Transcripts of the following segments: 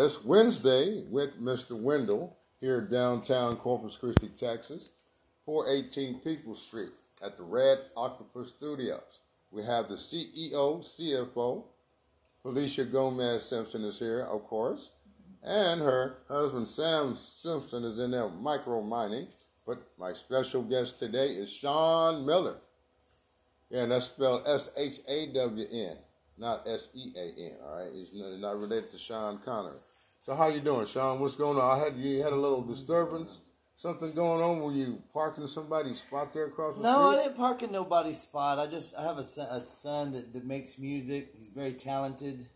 It's Wednesday with Mr. Wendell here downtown Corpus Christi, Texas, 418 People Street at the Red Octopus Studios. We have the CEO, CFO, Felicia Gomez Simpson is here, of course, and her husband Sam Simpson is in there micro mining. But my special guest today is Sean Miller. Yeah, and that's spelled S H A W N, not S E A N. All right, not, not related to Sean Connery. So how you doing, Sean? What's going on? I had you had a little disturbance. Something going on? Were you parking somebody's spot there across the street? No, I didn't park in nobody's spot. I just I have a son, a son that, that makes music. He's very talented.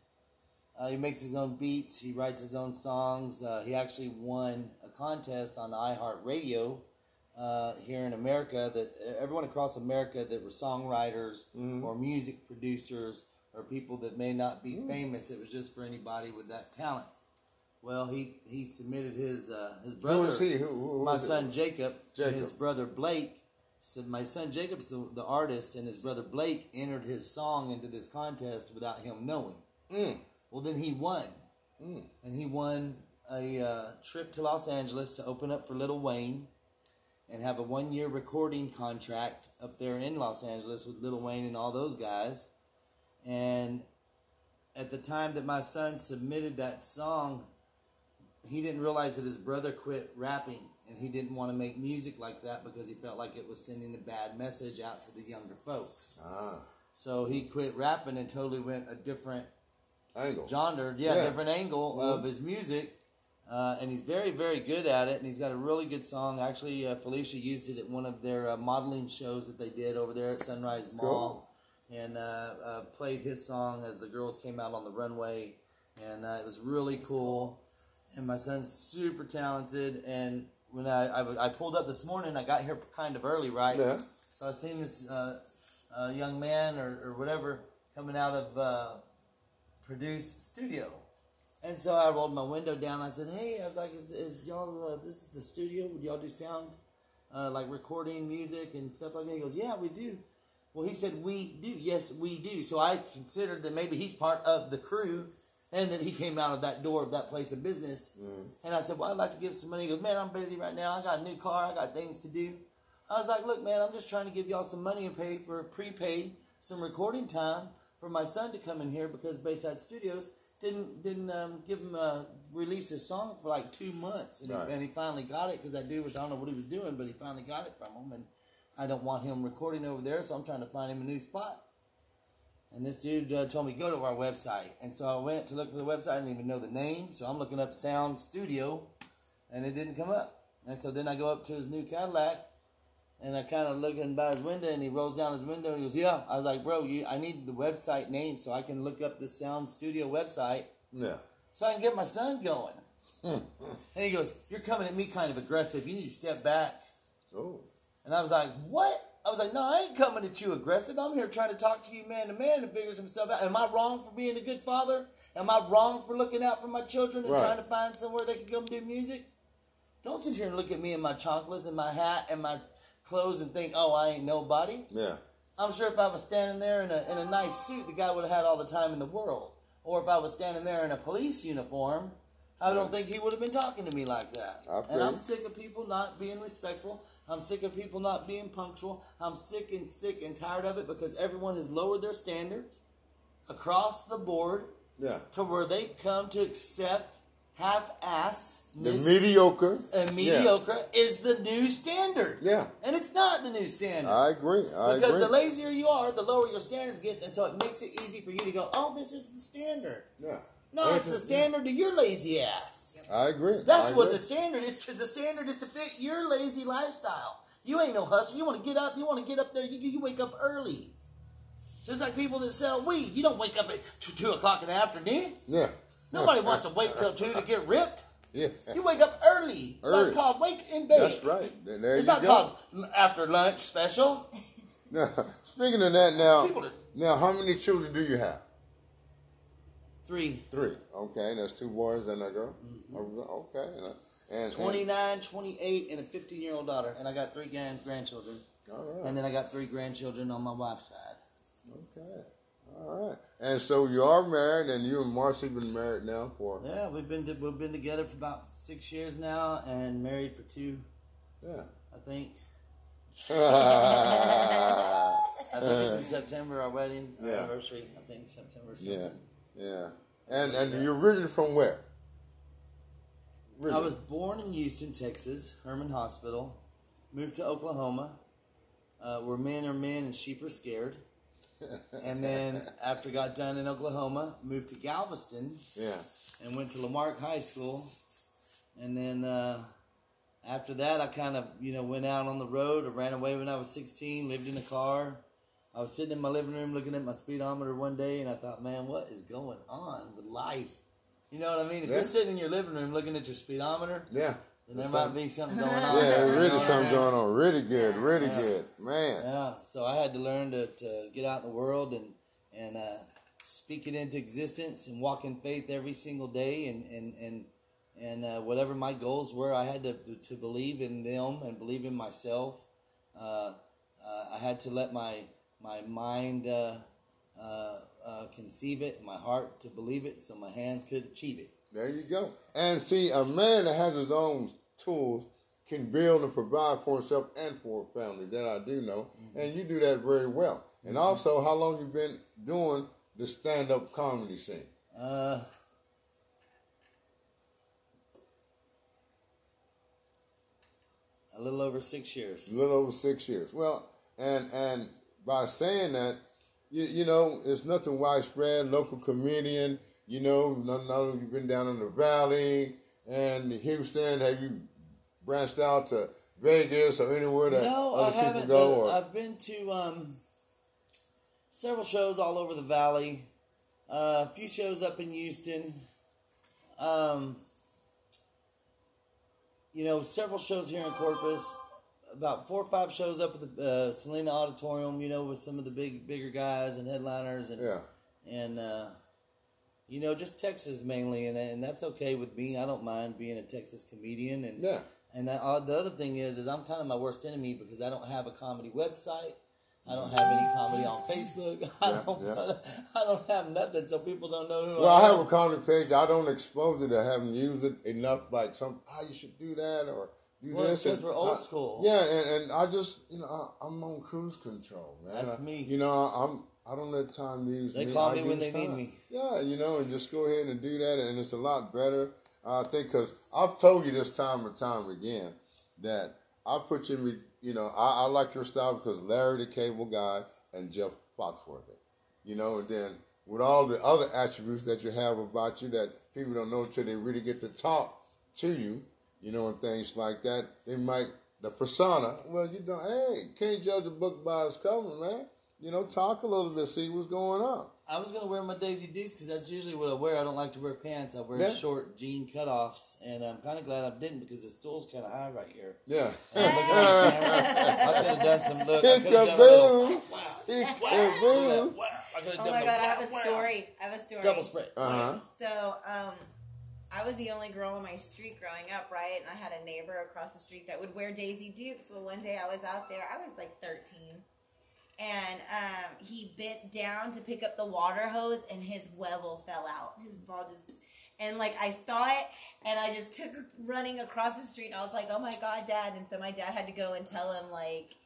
Uh, he makes his own beats. He writes his own songs. Uh, he actually won a contest on iHeartRadio uh, here in America. That everyone across America that were songwriters or music producers or people that may not be famous. It was just for anybody with that talent. Well, he he submitted his uh, his brother. Who is he? Who, my is it? son Jacob, Jacob. his brother Blake. So my son Jacob's the, the artist, and his brother Blake entered his song into this contest without him knowing. Mm. Well, then he won, and he won a uh, trip to Los Angeles to open up for Little Wayne, and have a one-year recording contract up there in Los Angeles with Little Wayne and all those guys. And at the time that my son submitted that song, he didn't realize that his brother quit rapping and he didn't want to make music like that because he felt like it was sending a bad message out to the younger folks. Ah, So he quit rapping and totally went a different angle. genre, yeah, Yeah. different angle of his music. Uh, and he's very, very good at it, and he's got a really good song. Actually, uh, Felicia used it at one of their uh, modeling shows that they did over there at Sunrise Mall, and uh, uh, played his song as the girls came out on the runway, and uh, it was really cool. And my son's super talented, and when I I pulled up this morning, I got here kind of early, right? Yeah. So I seen this uh, uh, young man or, or whatever coming out of uh, Produce Studio. And so I rolled my window down. I said, "Hey, I was like, is, is y'all uh, this is the studio? Would y'all do sound, uh, like recording music and stuff like that?" He goes, "Yeah, we do." Well, he said, "We do." Yes, we do. So I considered that maybe he's part of the crew, and then he came out of that door of that place of business. And I said, "Well, I'd like to give some money." He goes, "Man, I'm busy right now. I got a new car. I got things to do." I was like, "Look, man, I'm just trying to give y'all some money and pay for prepay some recording time for my son to come in here because Bayside Studios." didn't didn't um, give him a release his song for like two months, and, Right. he, and he finally got it because that dude was I don't know what he was doing, but he finally got it from him, and I don't want him recording over there, so I'm trying to find him a new spot. And this dude uh, told me go to our website, and so I went to look for the website. I didn't even know the name, so I'm looking up Sound Studio, and it didn't come up. And so then I go up to his new Cadillac, and I kind of looking by his window, and he rolls down his window, and he goes, "Yeah." I was like, "Bro, you, I need the website name so I can look up the Sound Studio website, Yeah. so I can get my son going." and he goes, "You're coming at me kind of aggressive. You need to step back." Oh. And I was like, "What?" I was like, "No, I ain't coming at you aggressive. I'm here trying to talk to you man to man and figure some stuff out. Am I wrong for being a good father? Am I wrong for looking out for my children and Right. trying to find somewhere they can come do music? Don't sit here and look at me in my chocolates and my hat and my clothes and think, oh, I ain't nobody. Yeah. I'm sure if I was standing there in a, in a nice suit, the guy would have had all the time in the world. Or if I was standing there in a police uniform, I don't think he would have been talking to me like that. And I'm sick of people not being respectful. I'm sick of people not being punctual. I'm sick and sick and tired of it because everyone has lowered their standards across the board Yeah. to where they come to accept half-ass The mediocre. and mediocre is the new standard. Yeah. And it's not the new standard. I agree. I Because agree. the lazier you are, the lower your standard gets, and so it makes it easy for you to go, "Oh, this is the standard." yeah. No, it's the standard to your lazy ass. I agree. That's I what agree. the standard is. To the standard is to fit your lazy lifestyle. You ain't no hustler. You want to get up. You want to get up there. You, you wake up early. Just like people that sell weed, you don't wake up at two, two o'clock in the afternoon. Yeah. Nobody wants to wait till two to get ripped. Yeah. You wake up early. It's Early. it's called wake and bake. That's right. It's not go. called after lunch special. Now, speaking of that, now, now, how many children do you have? Three. Three. Okay, there's two boys and a girl. Okay, and, uh, and and- 29, 28, and a 15 year old daughter. And I got three grand- grandchildren. all right. And then I got three grandchildren on my wife's side. Okay. All right. And so you are married, and you and Marcy been married now for Yeah, we've been to, we've been together for about six years now, and married for two, yeah. I think. I think it's in September our wedding Yeah. anniversary. I think September. Yeah. Yeah. And and you're originally from where? I was born in Houston, Texas, Hermann Hospital. Moved to Oklahoma, uh, where men are men and sheep are scared. and then after got done in Oklahoma, moved to Galveston Yeah. and went to La Marque High School. And then uh, after that, I kind of you know went out on the road. I ran away when I was 16. Lived in a car. I was sitting in my living room looking at my speedometer one day, and I thought, man, what is going on with life? You know what I mean? If Yeah. you're sitting in your living room looking at your speedometer, Yeah. then there might be something going on. Yeah, there, you really something going on. Really good. Really good. Man. Yeah, so I had to learn to, to get out in the world and and uh, speak it into existence and walk in faith every single day and and and and uh, whatever my goals were, I had to to believe in them and believe in myself. Uh, uh, I had to let my my mind uh, uh, uh, conceive it, my heart to believe it, so my hands could achieve it. There you go. And see, a man that has his own tools can build and provide for himself and for a family. That I do know, and you do that very well. And also, how long you been doing the stand-up comedy scene? Uh, a little over six years. A little over six years. Well, and and by saying that, you, you know, it's nothing widespread. Local comedian, you know, none, none of you've been down in the valley and Houston. Have you branched out to Vegas or anywhere that No, I other people haven't. go? Or, I've been to um, several shows all over the valley. Uh, a few shows up in Houston. Um, you know, several shows here in Corpus. About four or five shows up at the uh, Selena Auditorium. You know, with some of the big, bigger guys and headliners, and yeah, and uh, you know, just Texas mainly, and and that's okay with me. I don't mind being a Texas comedian, and Yeah. And I, uh, the other thing is, is I'm kind of my worst enemy because I don't have a comedy website. I don't have any comedy on Facebook. I Yeah, don't. yeah. I don't have nothing, so people don't know who Well, I I have a comedy page. I don't expose it. I haven't used it enough. Like some, ah, you should do that or do Well, it's this. 'cause we're old I- school. Yeah, and, and I just, you know, I, I'm on cruise control, man. That's I- me. You know, I'm. I don't let time use They me. call me when they need me. Yeah, you know, and just go ahead and do that, and it's a lot better. I think because I've told you this time and time again that I put you, in, you know, I, I like your style because Larry the Cable Guy and Jeff Foxworthy, you know, and then with all the other attributes that you have about you that people don't know until they really get to talk to you, you know, and things like that, they might the persona. Well, you don't. Hey, can't judge a book by its cover, man. You know, talk a little bit, see what's going on. I was gonna wear my Daisy Dukes because that's usually what I wear. I don't like to wear pants. I wear Yeah. short jean cutoffs, and I'm kind of glad I didn't because the stool's kind of high right here. Yeah. Look at the. I could have done some look. I could have done a little. Peekaboo. Wow. Peekaboo. Wow. I could have Oh my god, I have a wow, wow. story. I have a story. Double spread. Uh huh. So, um, I was the only girl on my street growing up, right? And I had a neighbor across the street that would wear Daisy Dukes. Well, one day I was out there, I was like 13. And um, he bent down to pick up the water hose, and his wevel fell out. His ball just, and like I saw it, and I just took running across the street, and I was like, "Oh my god, dad!" And so my dad had to go and tell him like,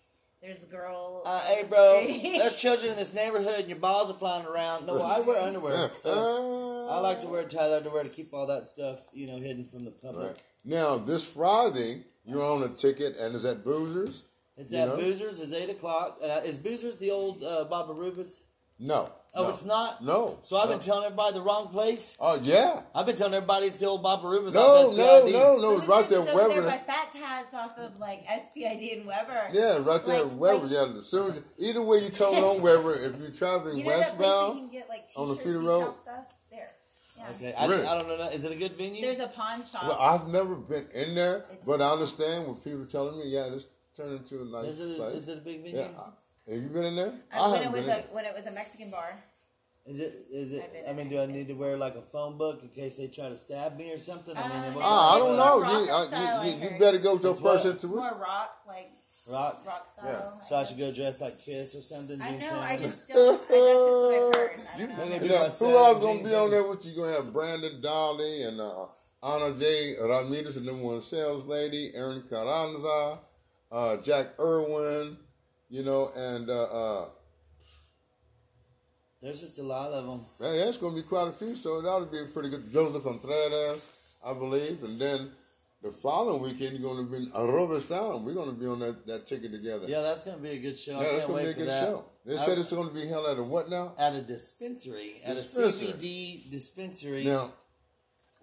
"There's the girl." Uh, hey, bro, there's children in this neighborhood and your balls are flying around. No, I wear underwear. So I like to wear tight underwear to keep all that stuff, you know, hidden from the public. Right. Now, this Friday, you're on a ticket, and is at Boozers? It's You at know? Boozers. It's 8 o'clock. Uh, is Boozers the old uh, Baba Rubas? No. Oh, no. it's not? No. So I've no. been telling everybody the wrong place? Oh yeah. I've been telling everybody it's the old Baba Rubas No, off no, SPID. no, no. So It's right is there, over there Weber. by Fat Tats off of like SPID and Weber. Yeah, right there, Like- Weber. like- yeah, as soon as either way you come on Weber, if you're traveling You know that you westbound, can get like on the Feeder Road? There. Yeah. Okay, I, Really? I don't know. Is it a good venue? There's a pawn shop. well, I've never been in there, It's- but I understand when people are telling me, yeah, this turned into a nice is, it a, place. is it a big venue? yeah, I- have you been in there? Uh, when it haven't was been a in when it was a Mexican bar. Is it? Is it? I've I mean, do I need to wear like a phone book in case they try to stab me or something? I mean, Uh, I don't know. You, I, you, you, you better go to a person It's more intuition. rock, like Rock. rock style. Yeah. So I should go dress like Kiss or something. I Gene know. I Simmons? just don't. I, that's just what I've heard. You, don't know. Maybe you know, who else gonna be on there with you? Gonna have Brandon Dolly and uh, Ana J. Ramirez, the number one sales lady, Aaron Carranza, uh, Jack Irwin, you know, and uh, uh, There's just a lot of them. man, that's gonna be quite a few. So that'll be pretty good. Joseph Contreras, I believe, and then the following weekend you're gonna be in Robstown. We're gonna be on that, that ticket together. Yeah, that's gonna be a good show. Yeah, that's gonna be a good that. show. They I- said it's gonna be held at a what now? at a dispensary, at a CBD dispensary. Now,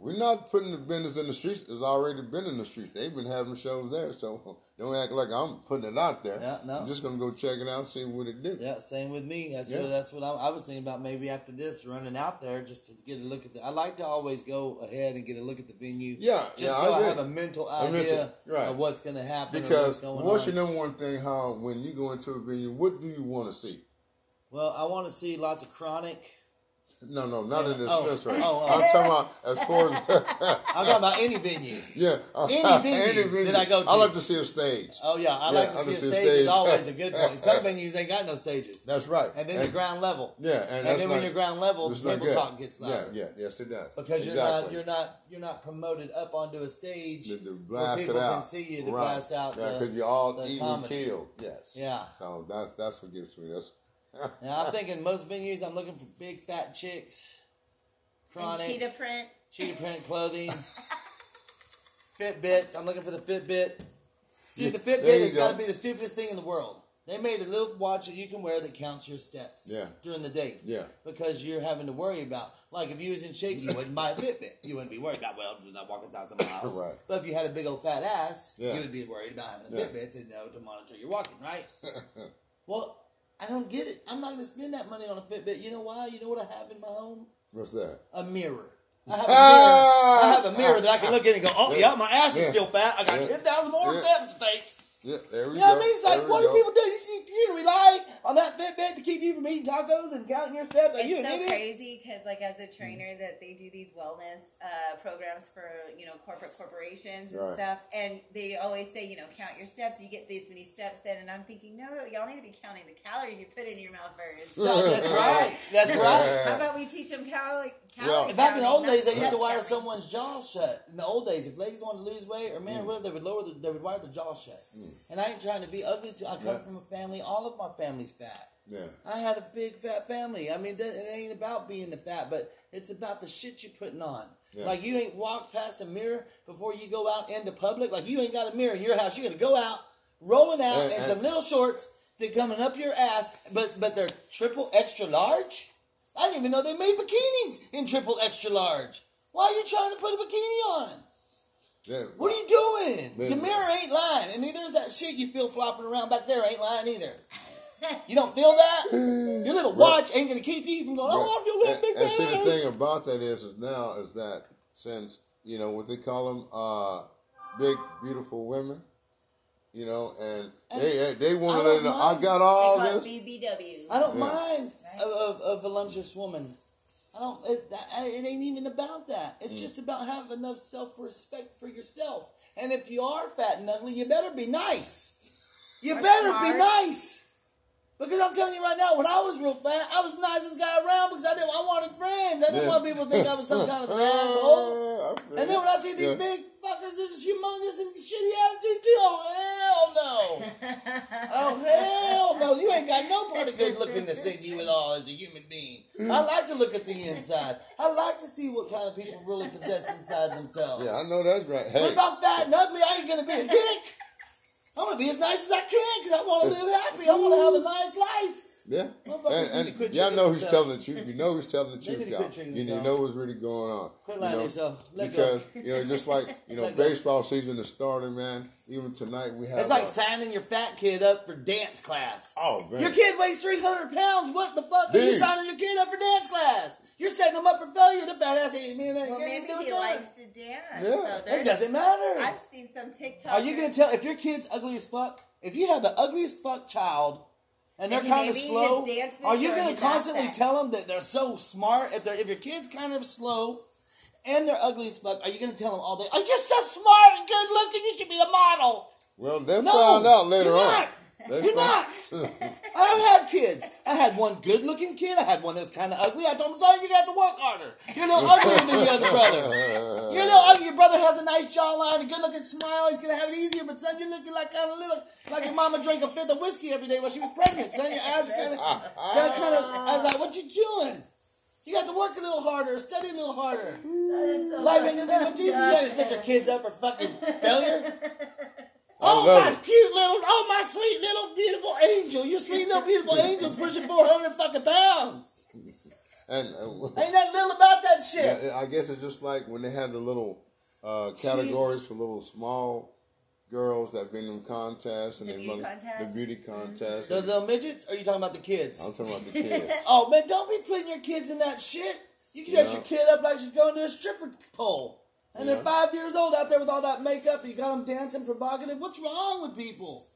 we're not putting the vendors in the streets. It's already been in the streets. They've been having shows there, so don't act like I'm putting it out there. Yeah, no. I'm just gonna go check it out, see what it did. Yeah, same with me. That's Yeah. what that's what I, I was thinking about. Maybe after this, running out there just to get a look at the. I like to always go ahead and get a look at the venue. Yeah, just yeah, so I I, have a mental A mental- idea right. of what's going to happen. Because what's going what's your number one thing? How when you go into a venue, what do you want to see? well, I want to see lots of chronic. No, no, not in this Oh, dispensary. oh, oh. I'm talking about as far as I'm talking about any venue. yeah, uh, Any venue any venue that I go to. I like to see a stage. Oh yeah, I Yeah, like to I see a see a stage. Is always a good point. Some venues ain't got no stages. That's right. and then the ground level. Yeah, and, and that's then when not- you're ground level, the table good. talk gets louder. Yeah, yeah, yes, it does. Because you're not you're not you're not promoted up onto a stage to, to where people it out. can see you to right. blast out Yeah, the, because you're all the even killed. Yes. Yeah. So that's that's what gets me. That's Now I'm thinking most venues I'm looking for big fat chicks, And chronic, cheetah print. cheetah print clothing, Fitbits. I'm looking for the Fitbit. Yeah, Dude, the Fitbit there you has got to be the stupidest thing in the world. They made a little watch that you can wear that counts your steps Yeah. during the day. Yeah. Because you're having to worry about, like if you was in shape, you wouldn't buy a Fitbit. You wouldn't be worried about, well, I'm not walking a thousand miles. Right. But if you had a big old fat ass, Yeah. you would be worried about having a Yeah. Fitbit to know to monitor your walking, right? well, I don't get it. I'm not going to spend that money on a Fitbit. You know why? You know what I have in my home? what's that? A mirror. I have a mirror. Ah! I have a mirror that I can look in and go, oh, yeah, my ass is Yeah. still fat. I got Yeah. 10,000 more Yeah. steps to take. Yeah, there we You know go. what I mean? It's like, There what do people do? You, you, you rely on that Fitbit to keep you from eating tacos and counting your steps? Are It's you an so idiot? crazy because, like, as a trainer, that they do these wellness uh, programs for you know corporate corporations and Right. stuff, and they always say, you know, count your steps. You get these many steps in, and I'm thinking, no, y'all need to be counting the calories you put in your mouth first. No, that's right. That's right. How about we teach them calorie? Well- calorie Back in the old days, they used to wire counting. someone's jaw shut. In the old days, if ladies wanted to lose weight or men Mm. or whatever, they would lower the, they would wire the jaw shut. And I ain't trying to be ugly. I come Yeah. from a family. All of my family's fat. Yeah. I had a big fat family. I mean, it ain't about being the fat, but it's about the shit you're putting on. Yeah. Like you ain't walked past a mirror before you go out into public. Like you ain't got a mirror in your house. You're gonna go out rolling out And- in and- some little shorts that coming up your ass, but but they're triple extra large. I didn't even know they made bikinis in triple extra large. Why are you trying to put a bikini on? Yeah. What are you doing? Then- Your mirror ain't lying, and neither is that shit you feel flopping around back there ain't lying either. You don't feel that? Your little watch ain't gonna keep you from going. Oh, I feel like and, big and see the thing about that is, is now is that since you know what they call them, uh, big beautiful women, you know, and, they they want I to let don't know I mind. got They all call this. BBWs. I don't Yeah. mind a, a, a voluptuous woman. I don't. It, that, it ain't even about that. Mm. It's just about having enough self respect for yourself. And if you are fat and ugly, you better be nice. You Or better smart. be nice. Because I'm telling you right now, when I was real fat, I was the nicest guy around because I didn't. I wanted friends. I didn't Yeah. want people to think I was some kind of an asshole. Uh, and then when I see these Yeah. big fuckers that is humongous and shitty attitude too, oh hell no! oh hell no! You ain't got no part of good lookingness in you at all as a human being. I mm. like to look at the inside. I like to see what kind of people really possess inside themselves. Yeah, I know that's right. But Hey, if I'm fat and ugly, I ain't gonna be a dick. I'm gonna be as nice as I can because I want to live happy. I want to have a nice life. Yeah, and, need to quit and y'all tricking know who's telling the truth. You know who's telling the truth, y'all. You, you know what's really going on. Quit lying to know, yourself. Let go. because you know, just like you know, baseball season is starting, man. Even tonight we have. It's like uh, signing your fat kid up for dance class. oh man, Your kid weighs 300 pounds. What the fuck are you signing your kid up for dance class? You're setting them up for failure. The fat ass ain't in there. Well, you maybe can't he even do a likes to dance. Yeah. So It doesn't matter. I've seen some TikTok. Are you gonna tell if your kid's ugly as fuck? If you have an ugly as fuck child and they're kind of slow, are you gonna constantly aspect. tell them that they're so smart? If they're if your kid's kind of slow and they're ugly as fuck, are you gonna tell them all day? Oh, you're so smart and good looking. You should be a model. Well, they No, found out later you're on. not. They You're not. found- I had kids. I had one good looking kid. I had one that was kind of ugly. I told him, son, you got to work harder. You're a little uglier than your other brother. You're a little ugly. Your brother has a nice jawline, a good looking smile. He's going to have it easier. But, son, you're looking like kind of little, like your mama drank a fifth of whiskey every day while she was pregnant. Son, your eyes are kind of, kind of, I was like, what you doing? You got to work a little harder, study a little harder. Life ain't gonna be much easier. You gotta set your kids up for fucking failure. Oh my it. cute little, oh my sweet little beautiful angel. Your sweet little beautiful angel's pushing four hundred fucking pounds. and uh, Ain't nothing little about that shit. yeah, I guess it's just like when they had the little uh, categories for little small girls that been in contests and The they beauty run- contest? the beauty contest. The little midgets? Or are you talking about the kids? I'm talking about the kids. Oh man, don't be putting your kids in that shit. You can dress Yeah. your kid up like she's going to a stripper pole. And they're five years old out there with all that makeup. and You got them dancing provocative. What's wrong with people?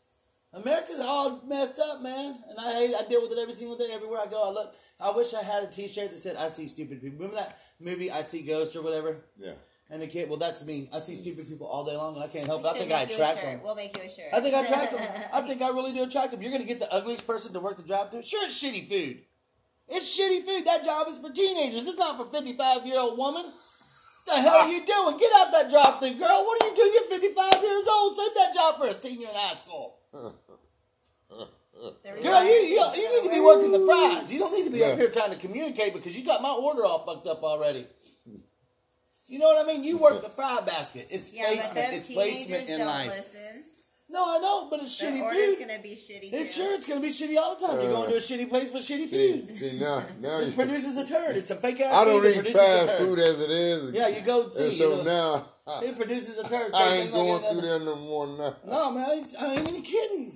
America's all messed up, man. And I hate. I deal with it every single day, everywhere I go. I look. I wish I had a T-shirt that said "I see stupid people." Remember that movie "I See Ghosts" or whatever? Yeah. And the kid, well, that's me. I see mm. stupid people all day long, and I can't help it. I think I make you a attract them. We'll make you a shirt. I think I attract them. I think I really do attract them. You're gonna get the ugliest person to work the drive-through. Sure, it's shitty food. It's shitty food. That job is for teenagers. It's not for 55 year old woman. What the hell are you doing? Get out that drive-through, girl. What are you doing? You're 55 years old. Save that job for a senior in high school. There we Girl, go. you, you, you need to be working the fries. You don't need to be Yeah. up here trying to communicate because you got my order all fucked up already. You know what I mean? You work the fry basket. It's Yeah, but placement. them It's placement teenagers in don't life. listen. No, I know, but it's Their shitty order's food. gonna be shitty. It's sure it's gonna be shitty all the time. You're going to a shitty place for shitty See, food. see now, now It you, produces a turd. It's a fake ass. I don't food that eat produces fast food as it is. Yeah, you go see. And you so know, now it produces a turd. I Same ain't thing like going any through there no more now. No, man, I ain't, I ain't even kidding.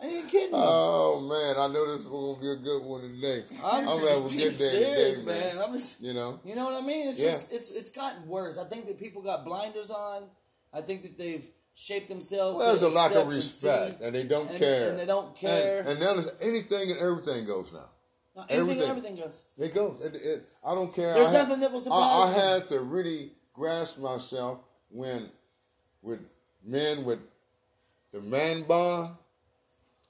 I ain't even kidding. Oh man, I know this is gonna be a good one today. I'm, I'm just having a being good serious, today, man. man. I'm just, You know, you know what I mean? It's Yeah. just, it's it's gotten worse. I think that people got blinders on. I think that they've shaped themselves. well, there's a lack of and respect, and they don't And- care, and they don't care. And, and now there's anything and everything goes now. No, anything, everything. everything goes. It goes. It, it, I don't care. There's I had- nothing that will I, surprise I me. had to really grasp myself when, with men with the man bun.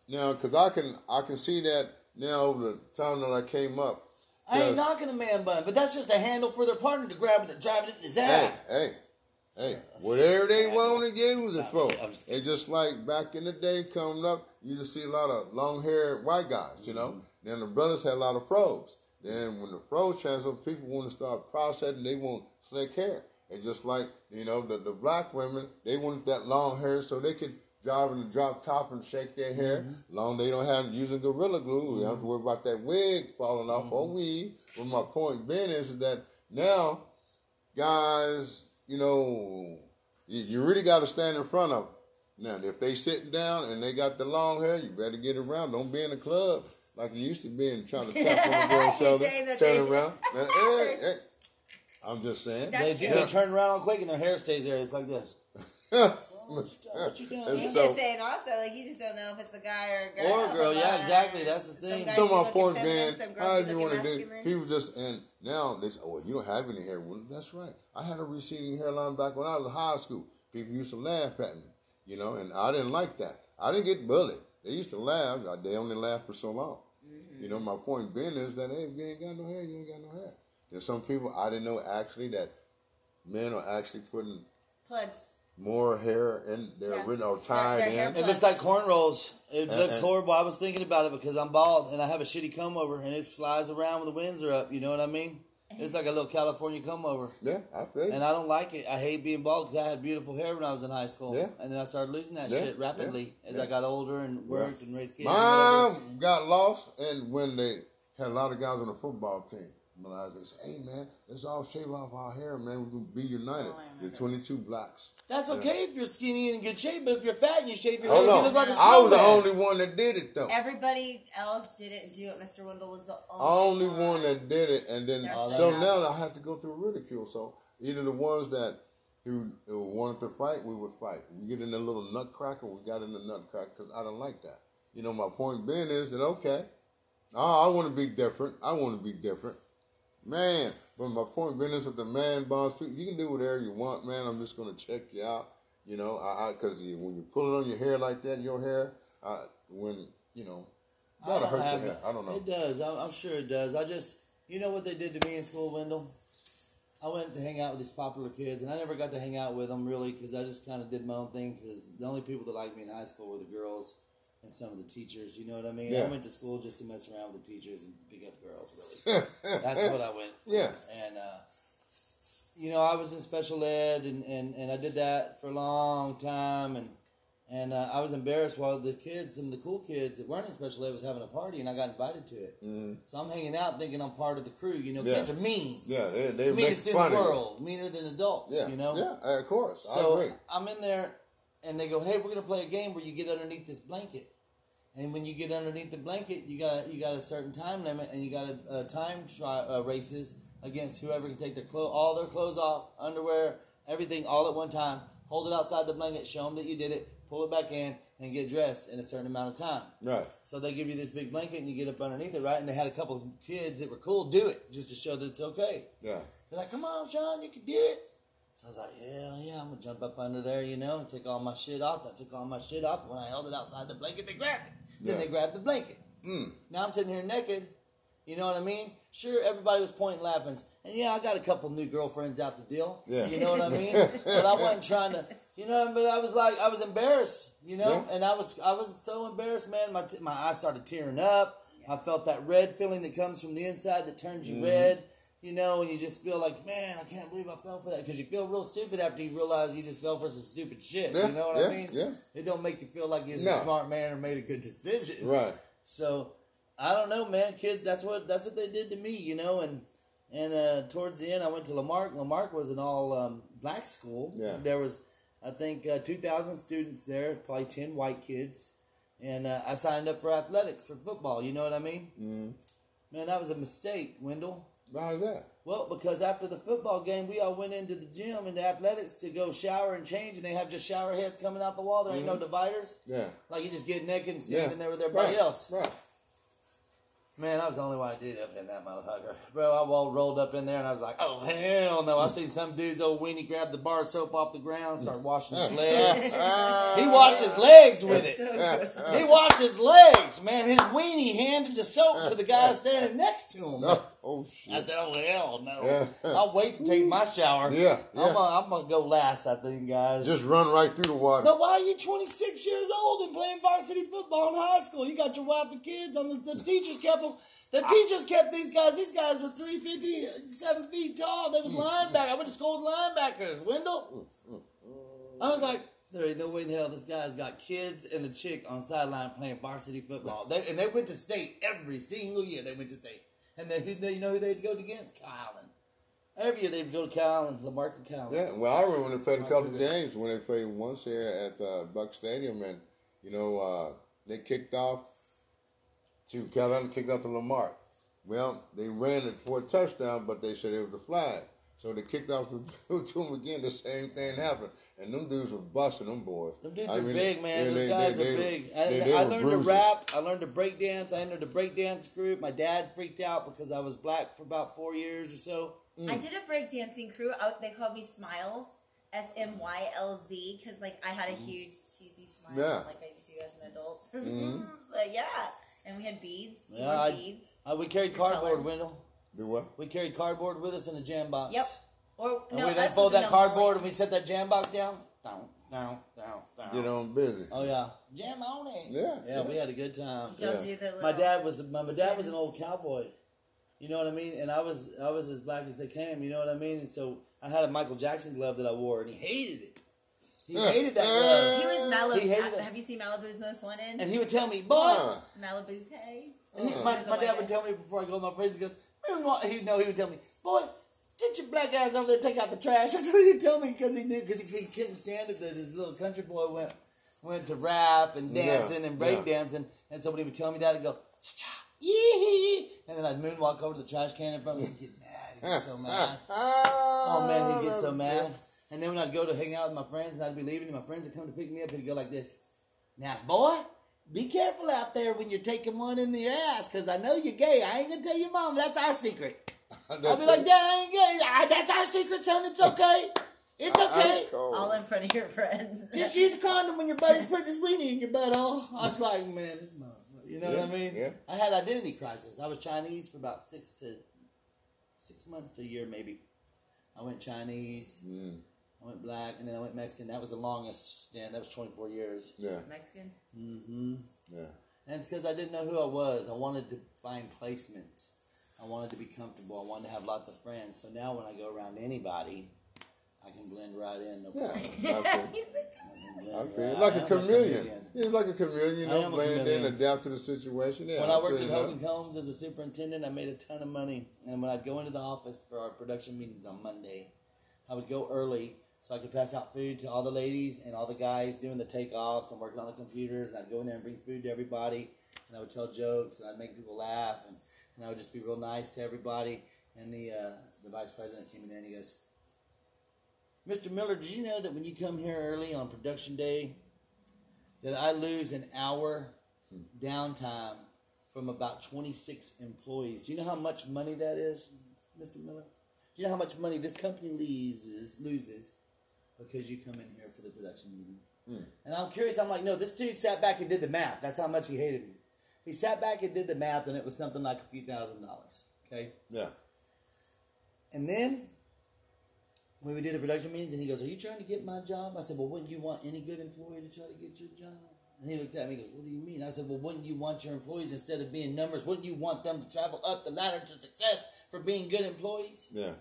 Now, because I can I can see that now over the time that I came up. I ain't knocking a man bun, but that's just a handle for their partner to grab it and drive it in his ass. hey, hey, whatever they want to use it for. It's just like back in the day coming up, you just see a lot of long haired white guys, you know. Mm-hmm. Then the brothers had a lot of pros. Then when the pros transfer, people want to start processing, they want slick hair. It's just like, you know, the, the black women, they wanted that long hair so they could drive in the drop top and shake their hair. Mm-hmm. Long they don't have using gorilla glue. You don't have to worry about that wig falling off Mm-hmm. or weave. But my point being is that now guys, you know, you, you really got to stand in front of them. Now, if they sitting down and they got the long hair, you better get around. Don't be in the club like you used to be and trying to tap on the girl's shoulder, turn they- around. Man, hey, hey. I'm just saying. That's They do. true. They turn around quick and their hair stays there. It's like this. What you doing? And He's so- just saying also, like you just don't know if it's a guy or a girl. Or a girl, yeah, exactly, that's the thing. guys So my looking point feminine, being, how do you want to do? masculine. People just and now they say, "Oh, you don't have any hair." Well, that's right. I had a receding hairline back when I was in high school. People used to laugh at me, you know, and I didn't like that. I didn't get bullied. They used to laugh. They only laughed for so long. Mm-hmm. You know, my point being is that hey, if you ain't got no hair, you ain't got no hair. There's some people I didn't know actually that men are actually putting plugs. More hair in their Yeah. written or Their- tied their hair in. It looks like cornrows. It And- looks and- horrible. I was thinking about it because I'm bald and I have a shitty comb over and it flies around when the winds are up. You know what I mean? It's like a little California comb over. Yeah, I feel you. And I don't like it. I hate being bald because I had beautiful hair when I was in high school. Yeah. And then I started losing that Yeah, shit rapidly as yeah. I got older and worked and raised kids. and. Mom got lost, and when they had a lot of guys on the football team, Melissa, they said, "Hey man, let's all shave off our hair, man. We're gonna be united." Oh, I the twenty-two blocks. That's okay if you're skinny and in good shape, but if you're fat and you shave your head, you no, look like a I was the only one that did it though. Everybody else didn't do it. Mr. Wendell was the only, only one that did it, and then There's uh, so that. now I have to go through ridicule. So either the ones that who, who wanted to fight, we would fight. We get in a little nutcracker, we got in the nutcracker because I don't like that. You know, my point being is that okay, oh, I want to be different. I want to be different, man. But my point being is that the man buns. You can do whatever you want, man. I'm just gonna check you out. You know, I I because you, when you pull it on your hair like that, your hair, I, when you know, that'll hurt your hair. it. I don't know. It does. I'm, I'm sure it does. I just, you know what they did to me in school, Wendell? I went to hang out with these popular kids, and I never got to hang out with them really because I just kind of did my own thing. Because the only people that liked me in high school were the girls and some of the teachers. You know what I mean? Yeah. I went to school just to mess around with the teachers and pick up girls. Really, that's what I went. for. Yeah. And uh, you know, I was in special ed, and, and, and I did that for a long time, and and uh, I was embarrassed while the kids, some of the cool kids that weren't in special ed, was having a party, and I got invited to it. Mm-hmm. So I'm hanging out, thinking I'm part of the crew. You know, Yeah. kids are mean, Yeah, they, they meanest in the world, meaner than adults. Yeah, You know, yeah, of course. so I agree. I'm in there, and they go, "Hey, we're gonna play a game where you get underneath this blanket, and when you get underneath the blanket, you got you got a certain time limit, and you got a, a time tri- uh, races against whoever can take their clo- all their clothes off, underwear, everything, all at one time. Hold it outside the blanket, show them that you did it, pull it back in, and get dressed in a certain amount of time. Right. So they give you this big blanket, and you get up underneath it, right? And they had a couple of kids that were cool, do it just to show that it's okay. Yeah. They're like, come on, Sean, you can do it. So I was like, yeah, yeah, I'm gonna jump up under there, you know, and take all my shit off. I took all my shit off. When I held it outside the blanket, they grabbed it. Then Yeah. they grabbed the blanket. Mm. Now I'm sitting here naked. You know what I mean? Sure, everybody was pointing, laughing, and yeah, I got a couple new girlfriends out the deal. Yeah. You know what I mean? but I wasn't trying to, you know. But I was like, I was embarrassed, you know, Yeah. and I was, I was so embarrassed, man. My t- my eyes started tearing up. I felt that red feeling that comes from the inside that turns Mm-hmm. you red. You know, and you just feel like, man, I can't believe I fell for that. Because you feel real stupid after you realize you just fell for some stupid shit. Yeah, you know what yeah, I mean? yeah. It don't make you feel like you're No. a smart man or made a good decision. Right. So I don't know, man. Kids, that's what that's what they did to me, you know. And and uh, towards the end, I went to La Marque. Lamarck was an all um, black school. Yeah. There was, I think, uh, two thousand students there, probably ten white kids, and uh, I signed up for athletics for football. You know what I mean? Mm-hmm. Man, that was a mistake, Wendell. Why is that? Well, because after the football game, we all went into the gym and the athletics to go shower and change, and they have just shower heads coming out the wall. There ain't no mm-hmm. dividers. Yeah. Like you just get naked and Yeah. standing there with everybody right. else. Right. Man, that was the only way I did up in that motherfucker. Bro, I all rolled up in there and I was like, oh, hell no. I seen some dude's old weenie grab the bar of soap off the ground, start washing his legs. Ah. he washed his legs with it. He washed his legs, man. His weenie handed the soap to the guy standing next to him. Oh shit. I said, oh, hell no. Yeah. I'll wait to take my shower. Yeah, yeah. I'm gonna, I'm gonna go last, I think, guys. Just run right through the water. But why are you 26 years old and playing varsity football in high school? You got your wife and kids on the, the teachers kept them. The teachers kept these guys. These guys were 350, 7 feet tall. They was linebackers. I went to school with linebackers. Wendell. I was like, there ain't no way in hell this guy's got kids and a chick on sideline playing varsity football. They, and they went to state every single year. They went to state. And then who, you know who they'd go against? Calallen. Every year they'd go to Kyle Allen, La Marque and Calallen. Yeah, well, I remember when they played a couple of games when they played once here at uh, Buck Stadium, and you know uh, they kicked off to Carolina, kicked off to La Marque. Well, they ran it for a touchdown, but they said it was a flag, so they kicked off to, to them again. The same thing happened, and them dudes were busting them boys. Them dudes I are mean, big, man. yeah, Those they- guys they- are they- big. I, they- they I learned bruisers. to rap. I learned to break dance. I entered a break dance group. My dad freaked out because I was black for about four years or so. I did a breakdancing crew. Out, they called me Smiles, S M Y L Z, because like I had a huge cheesy smile, Yeah. like I do as an adult. but yeah, and we had beads. We Yeah, I- beads. Uh, we carried cardboard, Wendell. Do what? We carried cardboard with us in a jam box. Yep. Or And no, we'd us unfold was that in cardboard mullet. and we'd set that jam box down. Down, down, down, down. Get on busy. Oh yeah, jam on it. Yeah, yeah, yeah. we had a good time. Did y'all Yeah. do the little My dad was my, my dad was an old cowboy. You know what I mean? And I was I was as black as they came. You know what I mean? And so I had a Michael Jackson glove that I wore, and he hated it. He hated that glove. He was Malibu. He hated it. have you seen Malibu's most wanted? And he would tell me, "Boy," Uh, Malibu Tay. and he- my, my dad would tell me before I go with my friends. He goes, "Man, what?" He no, he would tell me, "Boy." Get your black ass over there, take out the trash. That's what he'd tell me because he knew because he, he couldn't stand it that his little country boy went went to rap and Yeah, dancing and break yeah. dancing, and somebody would tell me that and go, "Stop, yee and then I'd moonwalk over to the trash can in front of him and get mad. He'd get so mad. Oh, oh man, he'd get so mad. And then when I'd go to hang out with my friends and I'd be leaving, and my friends would come to pick me up, he'd go like this. Now, boy, be careful out there when you're taking one in the ass, because I know you're gay. I ain't gonna tell your mom. That's our secret. I'll be like, Dad, I ain't gay. Ah, That's our secret, son. It's okay. It's I- I'm okay. All in front of your friends. Just use a condom when your buddy's putting his weenie in your butthole. I was like, man, this motherfucker. You know Yeah, what I mean? yeah. I had identity crisis. I was Chinese for about six to six months to a year, maybe. I went Chinese. Mm. I went black, and then I went Mexican. That was the longest stint. That was twenty four years. Yeah, Mexican. Mm-hmm. yeah. And it's because I didn't know who I was. I wanted to find placement. I wanted to be comfortable. I wanted to have lots of friends. So now when I go around anybody, I can blend right in. No Yeah, problem. I He's like, I can feel, I blend feel right- like I a chameleon. Yeah, like a chameleon, you I know, blend in, adapt to the situation. Yeah, When I worked feel at that. Hogan Combs as a superintendent, I made a ton of money. And when I'd go into the office for our production meetings on Monday, I would go early so I could pass out food to all the ladies and all the guys doing the takeoffs and working on the computers. And I'd go in there and bring food to everybody. And I would tell jokes and I'd make people laugh. And, and I would just be real nice to everybody. And the, uh, the vice president came in there and he goes, Mr. Miller, did you know that when you come here early on production day, that I lose an hour downtime from about 26 employees. Do you know how much money that is, Mr. Miller? Do you know how much money this company loses loses because you come in here for the production meeting? Hmm. And I'm curious. I'm like, no, this dude sat back and did the math. That's how much he hated me. He sat back and did the math, and it was something like a few thousand dollars. Okay. Yeah, And then when we do the production meetings, and he goes, "Are you trying to get my job?" I said, "Well, wouldn't you want any good employee to try to get your job?" And he looked at me and goes, What do you mean? I said, Well, wouldn't you want your employees, instead of being numbers, wouldn't you want them to travel up the ladder to success for being good employees? yeah.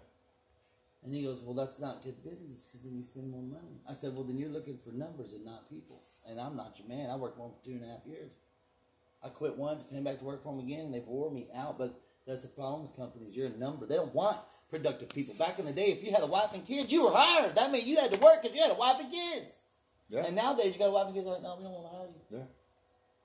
And he goes, Well, that's not good business because then you spend more money. I said, Well, then you're looking for numbers and not people. And I'm not your man. I worked for him for two and a half years. I quit once, came back to work for them again, and they wore me out. But that's the problem with companies. You're a number. They don't want productive people. Back in the day, if you had a wife and kids, you were hired. That meant you had to work because you had a wife and kids. Yeah. And nowadays, you got a wife and kids. Like, no, we don't want to hire you. Yeah.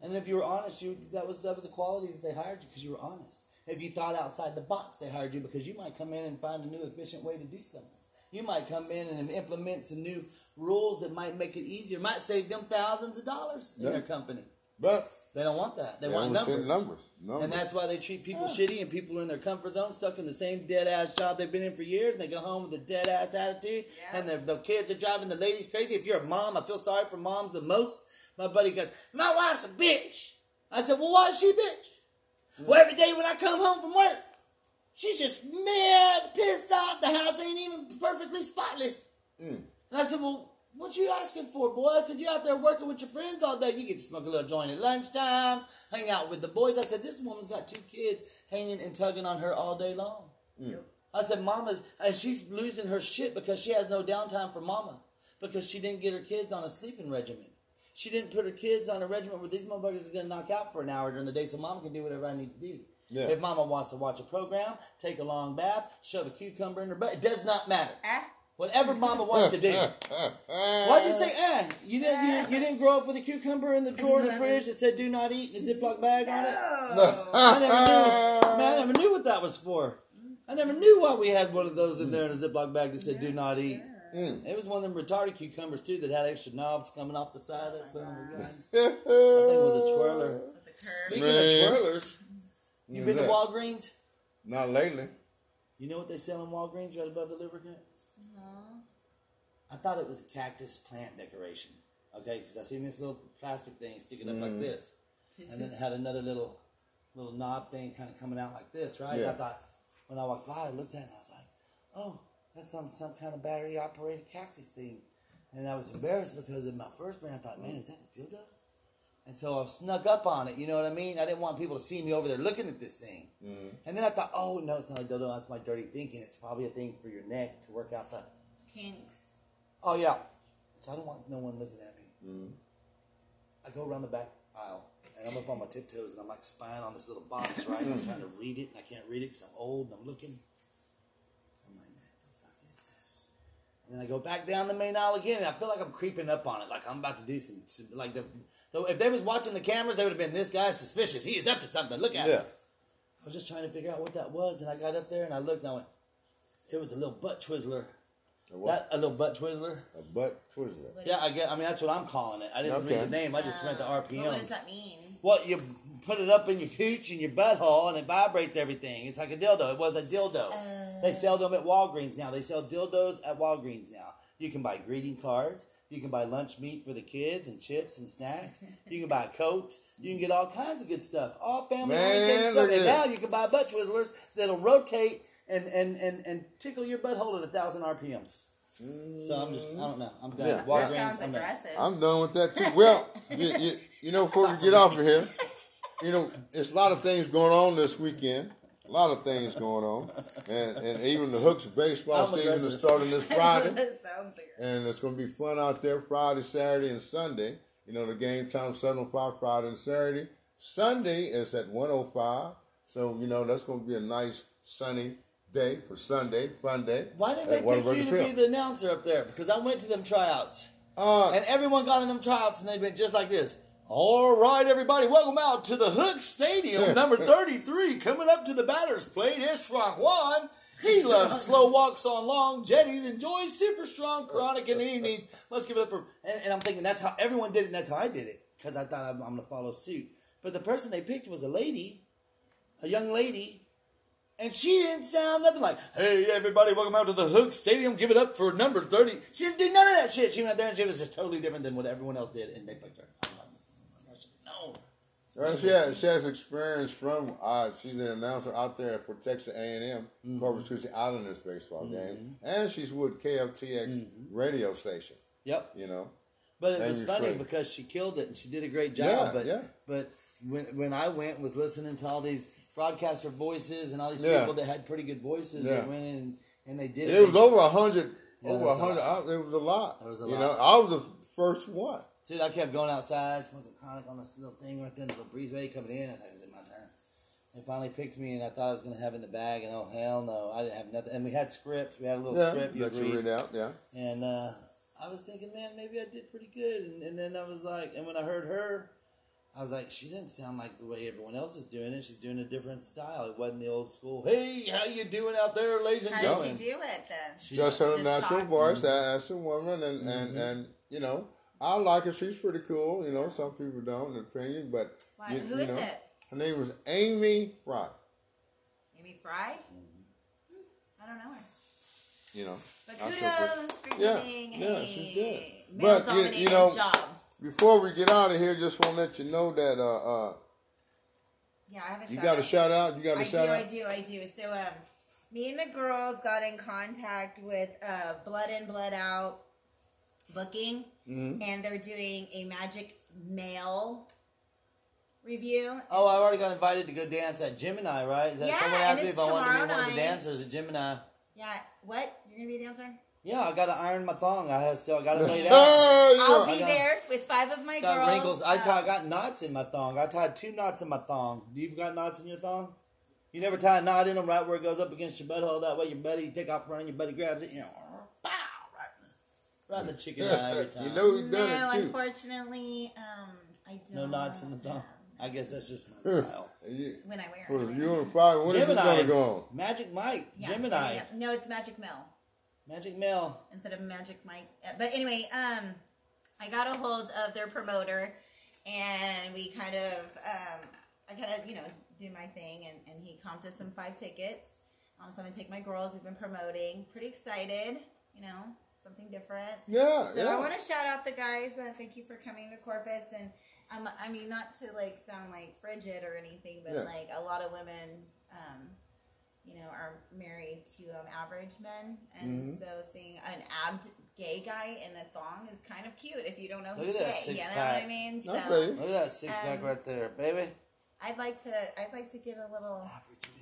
And then if you were honest, you that was that was a quality that they hired you because you were honest. If you thought outside the box, they hired you because you might come in and find a new efficient way to do something. You might come in and implement some new rules that might make it easier, might save them thousands of dollars in Yeah. their company. But They don't want that. They they want numbers. numbers. Numbers. And that's why they treat people shitty and people are in their comfort zone, stuck in the same dead ass job they've been in for years, and they go home with a dead ass attitude. Yeah. And the, the kids are driving the ladies crazy. If you're a mom, I feel sorry for moms the most. My buddy goes, My wife's a bitch. I said, Well, why is she a bitch? Well, every day when I come home from work, she's just mad, pissed off. The house ain't even perfectly spotless. Mm. And I said, Well, what you asking for, boy? I said, You're out there working with your friends all day. You get to smoke a little joint at lunchtime, hang out with the boys. I said, This woman's got two kids hanging and tugging on her all day long. Mm. I said, Mama's, and she's losing her shit because she has no downtime for Mama because she didn't get her kids on a sleeping regimen. She didn't put her kids on a regiment where these motherfuckers are going to knock out for an hour during the day so Mama can do whatever I need to do. Yeah. If Mama wants to watch a program, take a long bath, shove a cucumber in her butt, it does not matter. Eh? Whatever Mama wants to do. Why'd you say eh? You didn't, you, you didn't grow up with a cucumber in the drawer in the fridge that said do not eat and a Ziploc bag on it? No. I never knew. Man, I never knew what that was for. I never knew why we had one of those in there in a Ziploc bag that said "Do not eat." It was one of them retarded cucumbers too that had extra knobs coming off the side of that son of a gun. I think it was a twirler. Speaking Man. of twirlers, you What's been to? Walgreens? Not lately. You know what they sell in Walgreens right above the lubricant? No. I thought it was a cactus plant decoration. Okay, because I seen this little plastic thing sticking up Mm. like this, and then it had another little little knob thing kind of coming out like this, right? And I thought when I walked by, I looked at it and I was like, "Oh, that's some some kind of battery operated cactus thing." And I was embarrassed because in my first brain I thought, "Man, is that a dildo?" And so I snuck up on it. You know what I mean? I didn't want people to see me over there looking at this thing. Mm-hmm. And then I thought, "Oh no, it's not a dildo. That's my dirty thinking. It's probably a thing for your neck to work out the." Kinks. Oh yeah. So I don't want no one looking at me. Mm-hmm. I go around the back aisle and I'm up on my tiptoes and I'm like spying on this little box, right? I'm trying to read it and I can't read it because I'm old and I'm looking. Then I go back down the main aisle again and I feel like I'm creeping up on it, like I'm about to do some, some like the. Though if they was watching the cameras, they would have been this guy's suspicious. He is up to something. Look at Yeah. him. I was just trying to figure out what that was, and I got up there and I looked and I went, it was a little butt twizzler. A what? That a little butt twizzler. A butt twizzler. Yeah, I get. I mean, that's what I'm calling it. I didn't Okay. read the name. I just read the oh, What does that mean? What you put it up in your cooch and your butthole, and it vibrates everything. It's like a dildo. It was a dildo. Oh. They sell them at Walgreens now. They sell dildos at Walgreens now. You can buy greeting cards. You can buy lunch meat for the kids and chips and snacks. You can buy cokes. You can get all kinds of good stuff. All family Man, oriented stuff. And now you can buy butt twizzlers that'll rotate and, and, and, and tickle your butthole at a thousand RPMs. So I'm just, I don't know. I'm done. Yeah. Walgreens, sounds I'm done. aggressive. I'm done with that too. Well, you, you, you know, before we get off of here, you know, it's a lot of things going on this weekend. A lot of things going on, and and even the Hooks baseball I'm season is starting this Friday. that sounds aggressive. and it's going to be fun out there Friday, Saturday, and Sunday. You know, the game time seven oh five Friday and Saturday. Sunday is at one oh five. So you know that's going to be a nice sunny day for Sunday, fun day. Why didn't they pick you to be the announcer up there? Because I went to them tryouts. Uh, And everyone got in them tryouts and they went just like this. All right, everybody, welcome out to the Hook Stadium, number 33, coming up to the batter's plate, Ishrak Juan. He loves slow walks on long jetties, enjoys super strong chronic in the evenings. Let's give it up for. And, and I'm thinking that's how everyone did it, and that's how I did it, because I thought I'm, I'm going to follow suit. But the person they picked was a lady, a young lady, and she didn't sound nothing like, hey, everybody, welcome out to the Hook Stadium. Give it up for number 30. She didn't do none of that shit. She went out there and she was just totally different than what everyone else did, and they picked her. I'm like, no. Well, she has, she has experience from uh, she's an announcer out there for Texas A and M Mm-hmm. Corpus Christi Islanders baseball game, and she's with KFTX radio station. Yep. You know, But it was funny because she killed it and she did a great job. Yeah, but yeah. but when when I went was listening to all these broadcaster voices and all these Yeah. people that had pretty good voices Yeah. that went in and they did it It was over a hundred, over a hundred. It was a lot. It was a lot. you know, I was the first one. Dude, I kept going outside, smoking chronic on this little thing right there, the little breezeway coming in. I was like, is it my turn? They finally picked me, and I thought I was going to have it in the bag, and oh, hell no. I didn't have nothing. And we had scripts. We had a little Yeah, script. You let you agreed. read out. Yeah, And uh, I was thinking, man, maybe I did pretty good. And, and then I was like, and when I heard her, I was like, she didn't sound like the way everyone else is doing it. She's doing a different style. It wasn't the old school. Hey, how you doing out there, ladies and How did gentlemen? she do it then? She- just her Just natural talk. voice as a woman, and and and you know, I like her. She's pretty cool. You know, some people don't, in opinion, but you, who you is know, it? her name was Amy Fry. Amy Fry? Mm-hmm. I don't know her. You know, But I feel pretty- kudos for Yeah, yeah, a she's good. male But, you- you know- job. Before we get out of here, just want to let you know that uh, uh, Yeah, I have a you shout got a shout out. You got a I do, out. I do, I do. So, um, me and the girls got in contact with uh, Blood In, Blood Out booking, Mm-hmm. and they're doing a Magic Mail review. Oh, I already got invited to go dance at Gemini, right? Is that Yeah, someone asked me if I wanted to be one of the dancers at Gemini? Yeah, what? You're gonna be a dancer? Yeah, I got to iron my thong. I have still gotta out. Oh, I'll be got- there with five of my got girls. wrinkles. I Uh, got knots in my thong. I tied two knots in my thong. Do you got knots in your thong? You never tie a knot in them right where it goes up against your butthole. That way your buddy, you take off running, your buddy grabs it, you know, pow, right in the, the chicken eye every time. you know who done no, it too. unfortunately, um, I don't. no knots in the thong. I guess that's just my style. You, When I wear for it. you and five, when is this Gemini. gonna go on? Magic Mike. Yeah, Gemini. yeah, yeah. No, it's Magic Mill. Magic Mail. instead of Magic Mike. Uh, But anyway, um, I got a hold of their promoter, and we kind of, um, I kind of, you know, do my thing, and, and he comped us some five tickets. Um, so I'm gonna take my girls. We've been promoting. Pretty excited, you know, something different. Yeah, So I want to shout out the guys. and thank you for coming to Corpus, and um, I mean, not to like sound like frigid or anything, but Yeah. like a lot of women, um, you know, are married to um, average men, and Mm-hmm. so seeing an abbed gay guy in a thong is kind of cute if you don't know Look who's at that gay. You know six-pack. what I mean? I So. Look at that six pack Um, right there, baby. I'd like to, I'd like to get a little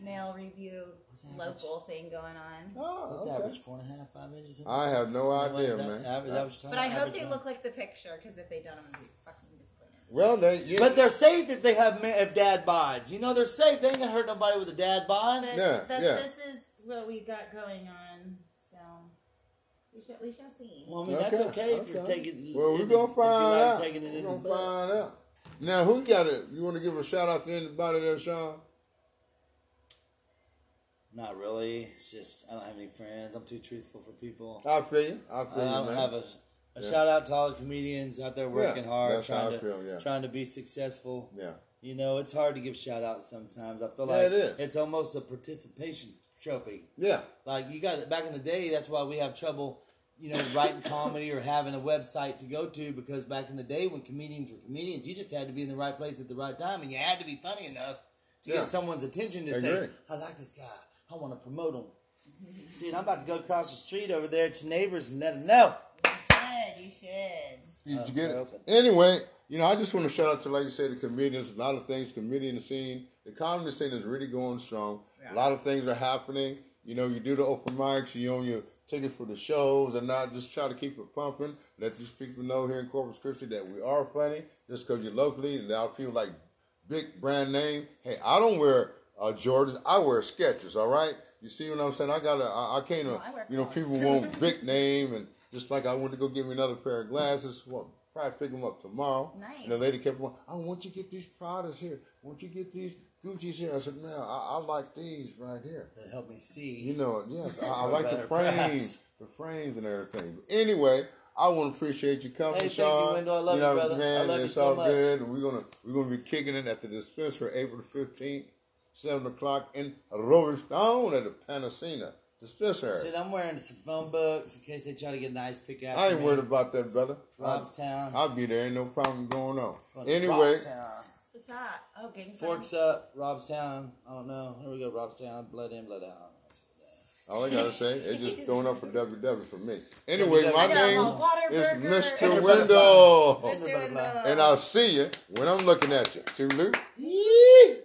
male review average? local thing going on. Oh, What's okay. average? Four and a half, five inches? I have no idea, that? man. Average, average time, But I hope average they time. look like the picture, because if they don't, I'm gonna be fucking disappointed. Well, they yeah, But they're safe if they have ma- if dad bods. You know they're safe. They ain't gonna hurt nobody with a dad bod. But Yeah, that's, yeah. this is what we got going on. So we shall we shall see. Well, I mean that's okay if you're okay. taking. Well, we're if- gonna if you find like out. Taking it We're in gonna butt. find out. Now, who got it? You want to give a shout out to anybody there, Sean? Not really. It's just I don't have any friends. I'm too truthful for people. I feel you. I I feel you, I don't man. have a, a Yeah. shout out to all the comedians out there working Yeah, hard, trying to feel, yeah. trying to be successful. yeah. You know, it's hard to give shout outs sometimes. I feel like it is. it's almost a participation trophy. Yeah. Like you got it back in the day. That's why we have trouble you know, writing comedy or having a website to go to because back in the day when comedians were comedians, you just had to be in the right place at the right time and you had to be funny enough to Yeah. get someone's attention to I say, agree. I like this guy. I want to promote him. See, and I'm about to go across the street over there to neighbors and let them know. You should. You should. Did you get it? open. Anyway, you know, I just want to shout out to, like you say, the comedians. A lot of things, comedian scene, the comedy scene is really going strong. A lot of things are happening. You know, you do the open mics, you own your tickets for the shows, and not just try to keep it pumping. Let these people know here in Corpus Christi that we are funny. Just because you're locally, and now people like big brand name. Hey, I don't wear uh, Jordans. I wear Skechers. All right. You see what I'm saying? I got to. I, I can't. uh, I you know, people want big name, and just like I went to go get me another pair of glasses. Well, probably pick them up tomorrow. Nice. And the lady kept going. I want you to get these products here. Want you to get these Gucci's here? I said, no, I, I like these right here. That help me see. You know, yes, I, I like the frames, price. the frames and everything. But anyway, I want to appreciate you coming, Hey, thank you, Sean. Wendell. I love you, know, brother. I Man, love you it's so all good, and we're gonna we're gonna be kicking it at the dispensary April the fifteenth, seven o'clock in Rolling Stone at the Panacina dispensary. Shit, I'm wearing some phone books in case they try to get a nice pick out. I ain't worried about that, brother. Robstown. I'll be there. Ain't no problem going on. Well, Anyway, Robstown. What's that? Oh, getting Forks up, Robstown. I don't know. Here we go, Robstown. Blood in, blood out. all I gotta say is just going up for WW for me. Anyway, my name is. Mr. Window. Mr. Window. And I'll see you when I'm looking at you. Toodaloo. Yee!